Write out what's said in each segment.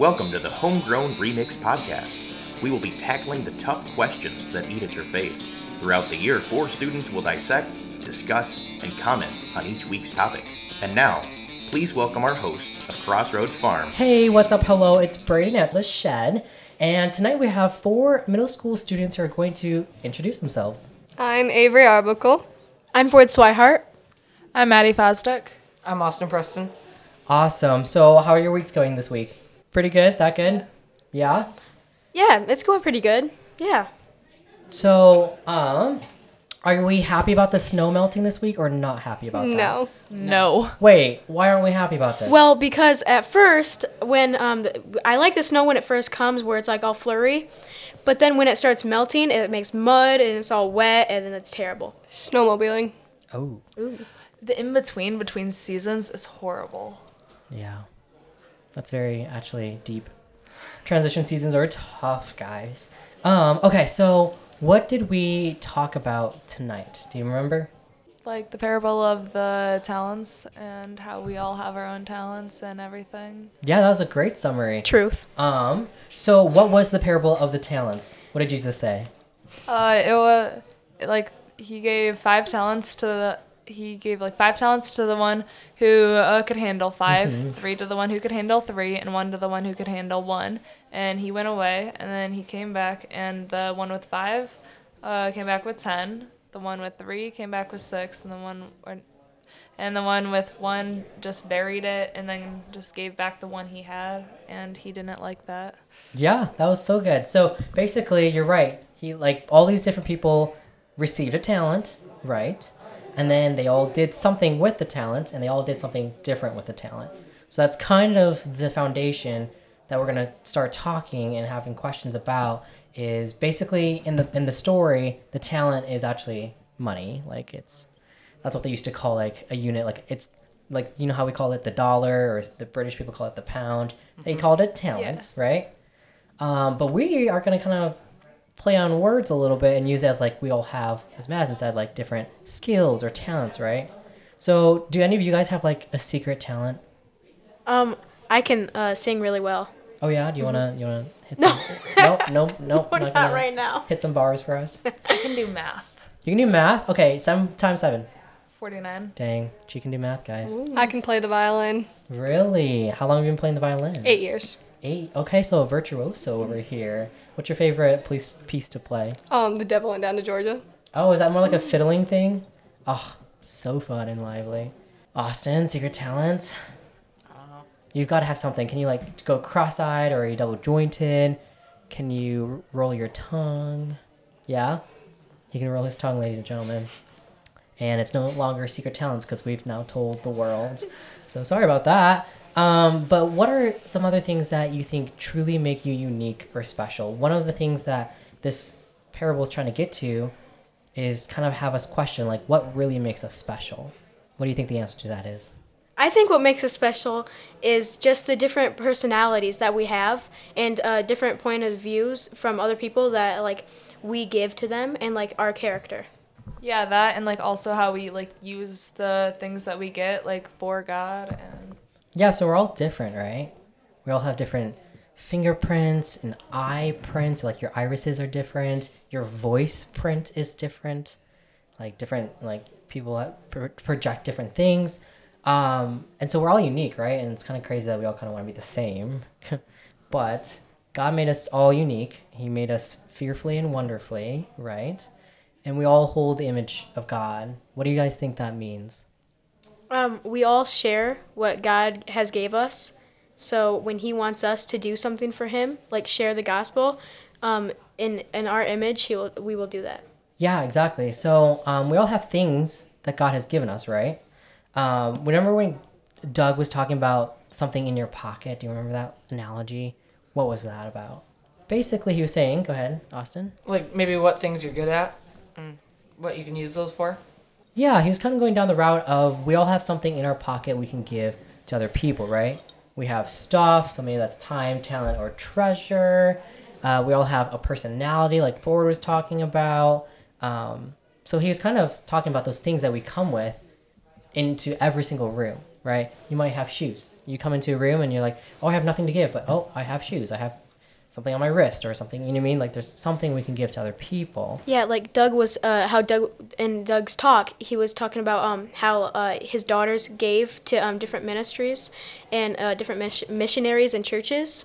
Welcome to the Homegrown Remix Podcast. We will be tackling the tough questions that eat at your faith. Throughout the year, four students will dissect, discuss, and comment on each week's topic. And now, please welcome our host of Crossroads Farm. Hey, what's up? Hello, it's Braden at the Shed. And tonight we have four middle school students who are going to introduce themselves. I'm Avery Arbuckle. I'm Ford Swihart. I'm Maddie Fosdick. I'm Austin Preston. Awesome. So, how are your weeks going this week? Pretty good? That good? Yeah? Yeah, it's going pretty good. Yeah. So, um, are we happy about the snow melting this week or not happy about that? No. No. Wait, why aren't we happy about this? Well, because at first, when um, the, I like the snow when it first comes, where it's like all flurry, but then when it starts melting, it makes mud and it's all wet, and then it's terrible. Snowmobiling. oh, Ooh. The in between between seasons is horrible. yeah. That's very actually deep. Transition seasons are tough, guys. Um, okay, so what did we talk about tonight? Do you remember? Like the parable of the talents and how we all have our own talents and everything. Yeah, that was a great summary. Truth. Um, so what was the parable of the talents? What did Jesus say? Uh, it was like he gave five talents to the. He gave like five talents to the one who uh, could handle 5 three to the one who could handle three, and one to the one who could handle one. And he went away, and then he came back, and the one with five uh, came back with ten. The one with three came back with six, and the one or, and the one with one just buried it, and then just gave back the one he had, and he didn't like that. Yeah, that was so good. So basically, you're right. He like all these different people received a talent, right? And then they all did something with the talent, and they all did something different with the talent. So that's kind of the foundation that we're gonna start talking and having questions about. Is basically in the in the story, the talent is actually money. Like it's that's what they used to call like a unit. Like it's like you know how we call it the dollar, or the British people call it the pound. They called it talents, right? Um, but we are going to kind of play on words a little bit and use it as like we all have, as Madison said, like different skills or talents, right? So, do any of you guys have like a secret talent? Um, I can uh, sing really well. Oh yeah, do you wanna you wanna hit some? no, no, no, We're not not right now. Hit some bars for us. I can do math. You can do math. Okay, seven times seven. Forty nine. Dang, she can do math, guys. I can play the violin. Really? How long have you been playing the violin? Eight years. Eight. Okay, so a virtuoso over here. What's your favorite piece piece to play? Um, the devil went down to Georgia. Oh, is that more like a fiddling thing? Oh, so fun and lively. Austin, secret talent. I don't know. You've got to have something. Can you like go cross-eyed or are you double jointed? Can you roll your tongue? Yeah, he can roll his tongue, ladies and gentlemen. And it's no longer secret talents because we've now told the world. So sorry about that. Um, but what are some other things that you think truly make you unique or special? One of the things that this parable is trying to get to is kind of have us question like what really makes us special. What do you think the answer to that is? I think what makes us special is just the different personalities that we have and uh, different point of views from other people that like we give to them and like our character. Yeah, that and like also how we like use the things that we get like for God and Yeah, so we're all different, right? We all have different fingerprints and eye prints. Like your irises are different. Your voice print is different. Like different, like people pro- project different things. Um, and so we're all unique, right? And it's kind of crazy that we all kind of want to be the same. but God made us all unique. He made us fearfully and wonderfully, right? And we all hold the image of God. What do you guys think that means? Um, we all share what God has gave us. So when He wants us to do something for Him, like share the gospel, um, in in our image, He will we will do that. Yeah, exactly. So um, we all have things that God has given us, right? Um, remember when Doug was talking about something in your pocket? Do you remember that analogy? What was that about? Basically, he was saying, go ahead, Austin. Like maybe what things you're good at and what you can use those for. Yeah, he was kind of going down the route of we all have something in our pocket we can give to other people, right? We have stuff, so maybe that's time, talent, or treasure. Uh, we all have a personality, like Ford was talking about. Um, so he was kind of talking about those things that we come with into every single room, right? You might have shoes. You come into a room and you're like, oh, I have nothing to give, but oh, I have shoes. I have something on my wrist or something. You know what I mean? Like there's something we can give to other people. Yeah, like Doug was, uh, how Doug in Doug's talk, he was talking about um, how uh, his daughters gave to um, different ministries and uh, different mis- missionaries and churches.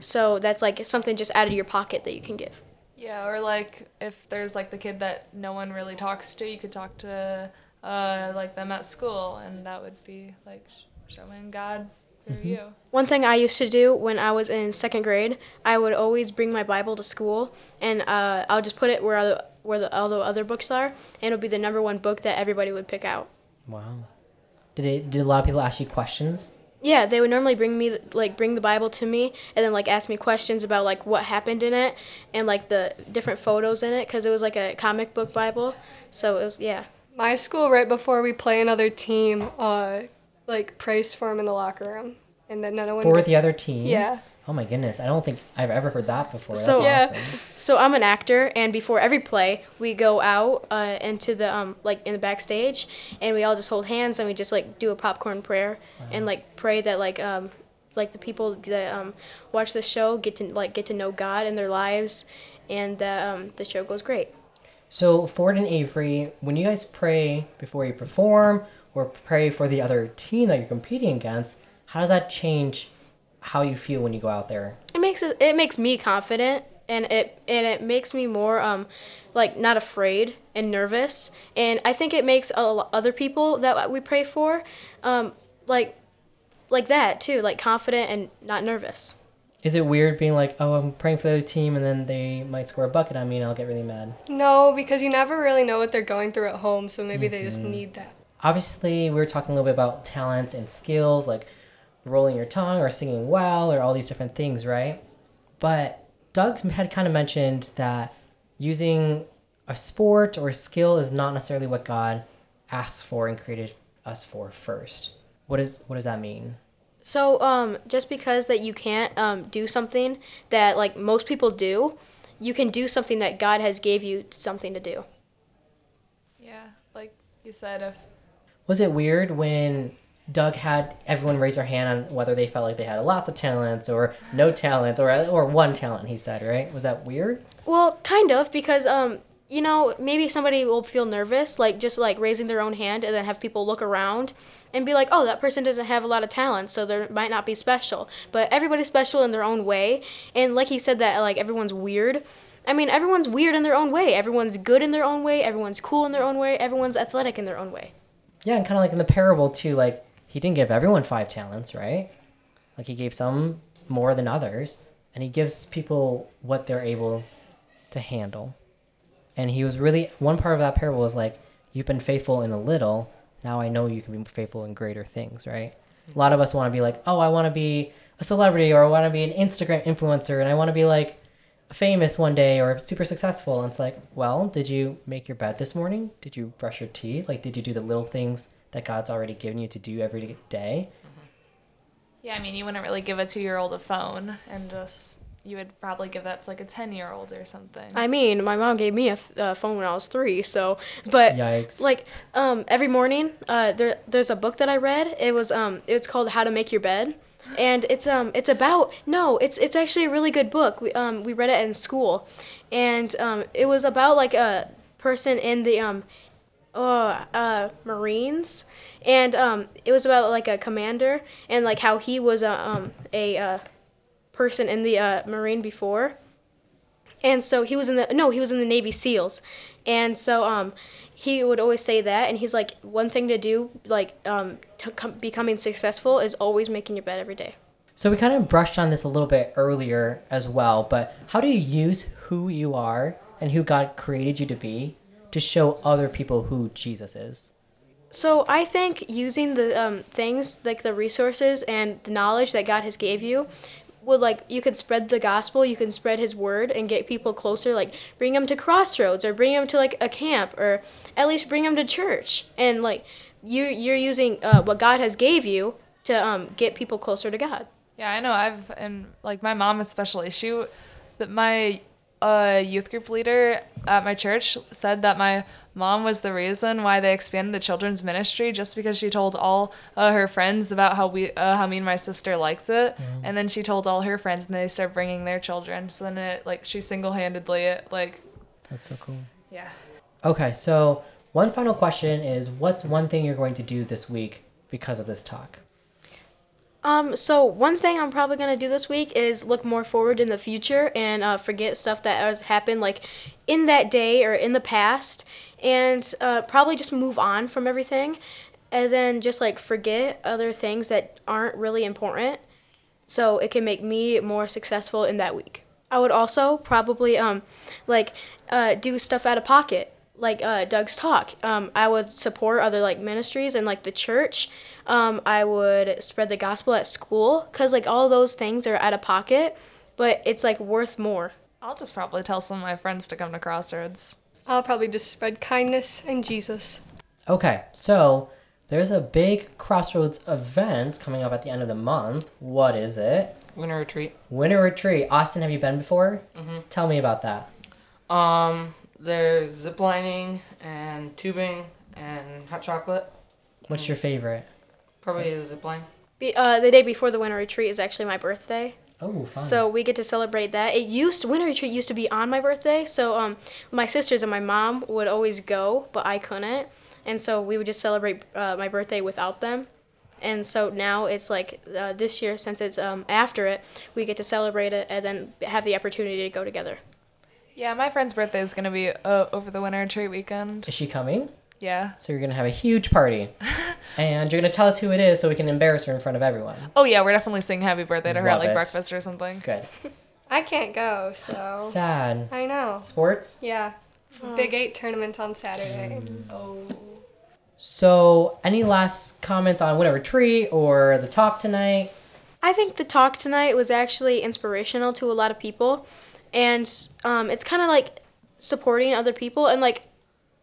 So that's like something just out of your pocket that you can give. Yeah, or like if there's like the kid that no one really talks to, you could talk to uh, like them at school, and that would be like showing God through you. One thing I used to do when I was in second grade, I would always bring my Bible to school, and uh, I'll just put it where other, where the, all the other books are, and it'll be the number one book that everybody would pick out. Wow. Did it? Did a lot of people ask you questions? Yeah, they would normally bring me like bring the Bible to me and then like ask me questions about like what happened in it and like the different photos in it because it was like a comic book Bible. So it was yeah. My school, right before we play another team, uh, like prays for him in the locker room, and then no one. For gets- the other team? Yeah. Oh my goodness. I don't think I've ever heard that before. That's So- Yeah. awesome. So I'm an actor, and before every play, we go out uh, into the um like in the backstage, and we all just hold hands and we just like do a popcorn prayer and like pray that like um like the people that um watch the show get to like get to know God in their lives, and that um the show goes great. So, Ford and Avery, when you guys pray before you perform or pray for the other team that you're competing against, how does that change how you feel when you go out there? It makes it it makes me confident and it and it makes me more um like not afraid and nervous and I think it makes a other people that we pray for um like like that too like confident and not nervous. Is it weird being like, oh, I'm praying for the other team and then they might score a bucket on me and I'll get really mad? No, because you never really know what they're going through at home, so maybe they just need that. Obviously, we were talking a little bit about talents and skills, like rolling your tongue or singing well or all these different things, right? But Doug had kind of mentioned that using a sport or skill is not necessarily what God asks for and created us for first. What is what does that mean? So um just because that you can't um do something that like most people do, you can do something that God has gave you something to do. Yeah, like you said, if Was it weird when Doug had everyone raise their hand on whether they felt like they had lots of talents or no talents or or one talent? He said, right? Was that weird? Well, kind of because um you know maybe somebody will feel nervous like just like raising their own hand and then have people look around and be like oh that person doesn't have a lot of talent so they might not be special but everybody's special in their own way and like he said that like everyone's weird i mean everyone's weird in their own way everyone's good in their own way everyone's cool in their own way everyone's athletic in their own way Yeah, and kind of like in the parable too, like he didn't give everyone five talents, right? Like he gave some more than others, and he gives people what they're able to handle. And he was really one part of that parable was like, "You've been faithful in the little, now I know you can be faithful in greater things." Right? A lot of us want to be like, "Oh, I want to be a celebrity, or I want to be an Instagram influencer, and I want to be like." Famous one day or super successful and it's like well did you make your bed this morning? Did you brush your teeth? Like did you do the little things that god's already given you to do every day? Mm-hmm. Yeah, I mean, you wouldn't really give a two-year-old a phone, and just you would probably give that to like a ten-year-old or something. I mean, my mom gave me a th- uh, phone when I was three, so but Yikes. like um, every morning, uh, there there's a book that I read. It was um, it's called How to Make Your Bed, and it's um, it's about no, it's it's actually a really good book. We um, we read it in school, and um, it was about like a person in the um, uh, uh, Marines, and um, it was about like a commander and like how he was a um, a uh, person in the uh, Marine before. And so he was in the no he was in the navy seals. And so um he would always say that and he's like one thing to do like um to com- becoming successful is always making your bed every day. So we kind of brushed on this a little bit earlier as well but how do you use who you are and who god created you to be to show other people who jesus is? So i think using the um, things like the resources and the knowledge that god has gave you would like you could spread the gospel you can spread his word and get people closer like bring them to crossroads or bring them to like a camp or at least bring them to church and like you you're using uh, what god has gave you to um, get people closer to god Yeah, I know. I've and like my mom especially. She, that my uh, youth group leader at my church said that my mom was the reason why they expanded the children's ministry, just because she told all uh, her friends about how we uh, how me and my sister liked it, and then she told all her friends, and they started bringing their children. So then it like she single handedly it like That's so cool. yeah. Okay, so one final question is what's one thing you're going to do this week because of this talk? Um, so one thing I'm probably gonna do this week is look more forward in the future and uh, forget stuff that has happened like in that day or in the past, and uh, probably just move on from everything, and then just like forget other things that aren't really important, so it can make me more successful in that week. I would also probably um, like uh, do stuff out of pocket like uh, Doug's talk. Um, I would support other like ministries and like the church. Um, I would spread the gospel at school because like all those things are out of pocket, but it's like worth more. I'll just probably tell some of my friends to come to Crossroads. I'll probably just spread kindness and Jesus. Okay, so there's a big Crossroads event coming up at the end of the month. What is it? Winter retreat. Winter Retreat. Austin, have you been before? Mm-hmm. Tell me about that. Um, there's zip lining and tubing and hot chocolate. What's your favorite? Probably the zip line. Be, uh, the day before the winter retreat is actually my birthday, Oh, fun. so we get to celebrate that. It used winter retreat used to be on my birthday, so um, my sisters and my mom would always go, but I couldn't, and so we would just celebrate uh, my birthday without them. And so now it's like uh, this year, since it's um, after it, we get to celebrate it and then have the opportunity to go together. Yeah, my friend's birthday is gonna be uh, over the winter retreat weekend. is she coming? Yeah. So you're gonna have a huge party, and you're gonna tell us who it is so we can embarrass her in front of everyone. Oh yeah, we're definitely singing happy birthday to her at like it. breakfast or something. Good. I can't go, so Sad. I know. Sports. Yeah. Big Eight tournament on Saturday. Oh. So, any last comments on Winter Retreat or the talk tonight? I think the talk tonight was actually inspirational to a lot of people, and um, it's kind of like supporting other people and like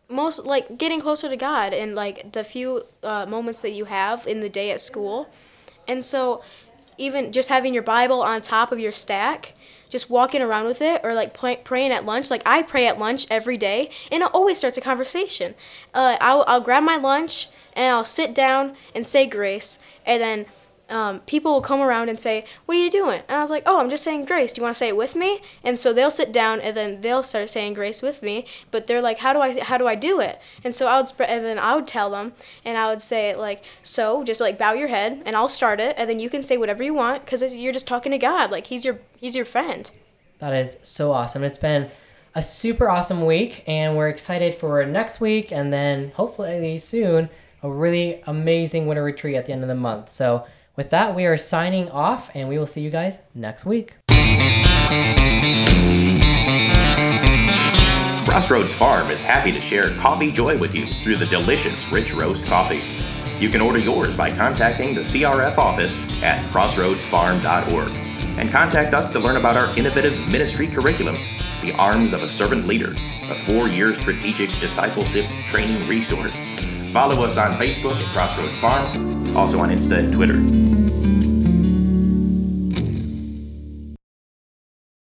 most like getting closer to God and like the few uh, moments that you have in the day at school, and so even just having your Bible on top of your stack. Just walking around with it, or like pray- praying at lunch. Like I pray at lunch every day, and it always starts a conversation. Uh, I'll, I'll grab my lunch and I'll sit down and say grace, and then um, people will come around and say, "What are you doing?" And I was like, "Oh, I'm just saying grace. Do you want to say it with me?" And so they'll sit down and then they'll start saying grace with me. But they're like, "How do I? How do I do it?" And so I would spread, and then I would tell them, and I would say like, "So just like bow your head, and I'll start it, and then you can say whatever you want, because you're just talking to God. Like He's your He's your friend." That is so awesome. It's been a super awesome week, and we're excited for next week, and then hopefully soon a really amazing winter retreat at the end of the month. So, with that, we are signing off, and we will see you guys next week. Crossroads Farm is happy to share coffee joy with you through the delicious Rich Roast coffee. You can order yours by contacting the CRF office at crossroadsfarm.org and contact us to learn about our innovative ministry curriculum, The Arms of a Servant Leader, a four year strategic discipleship training resource. Follow us on Facebook at Crossroads Farm, also on Insta and Twitter.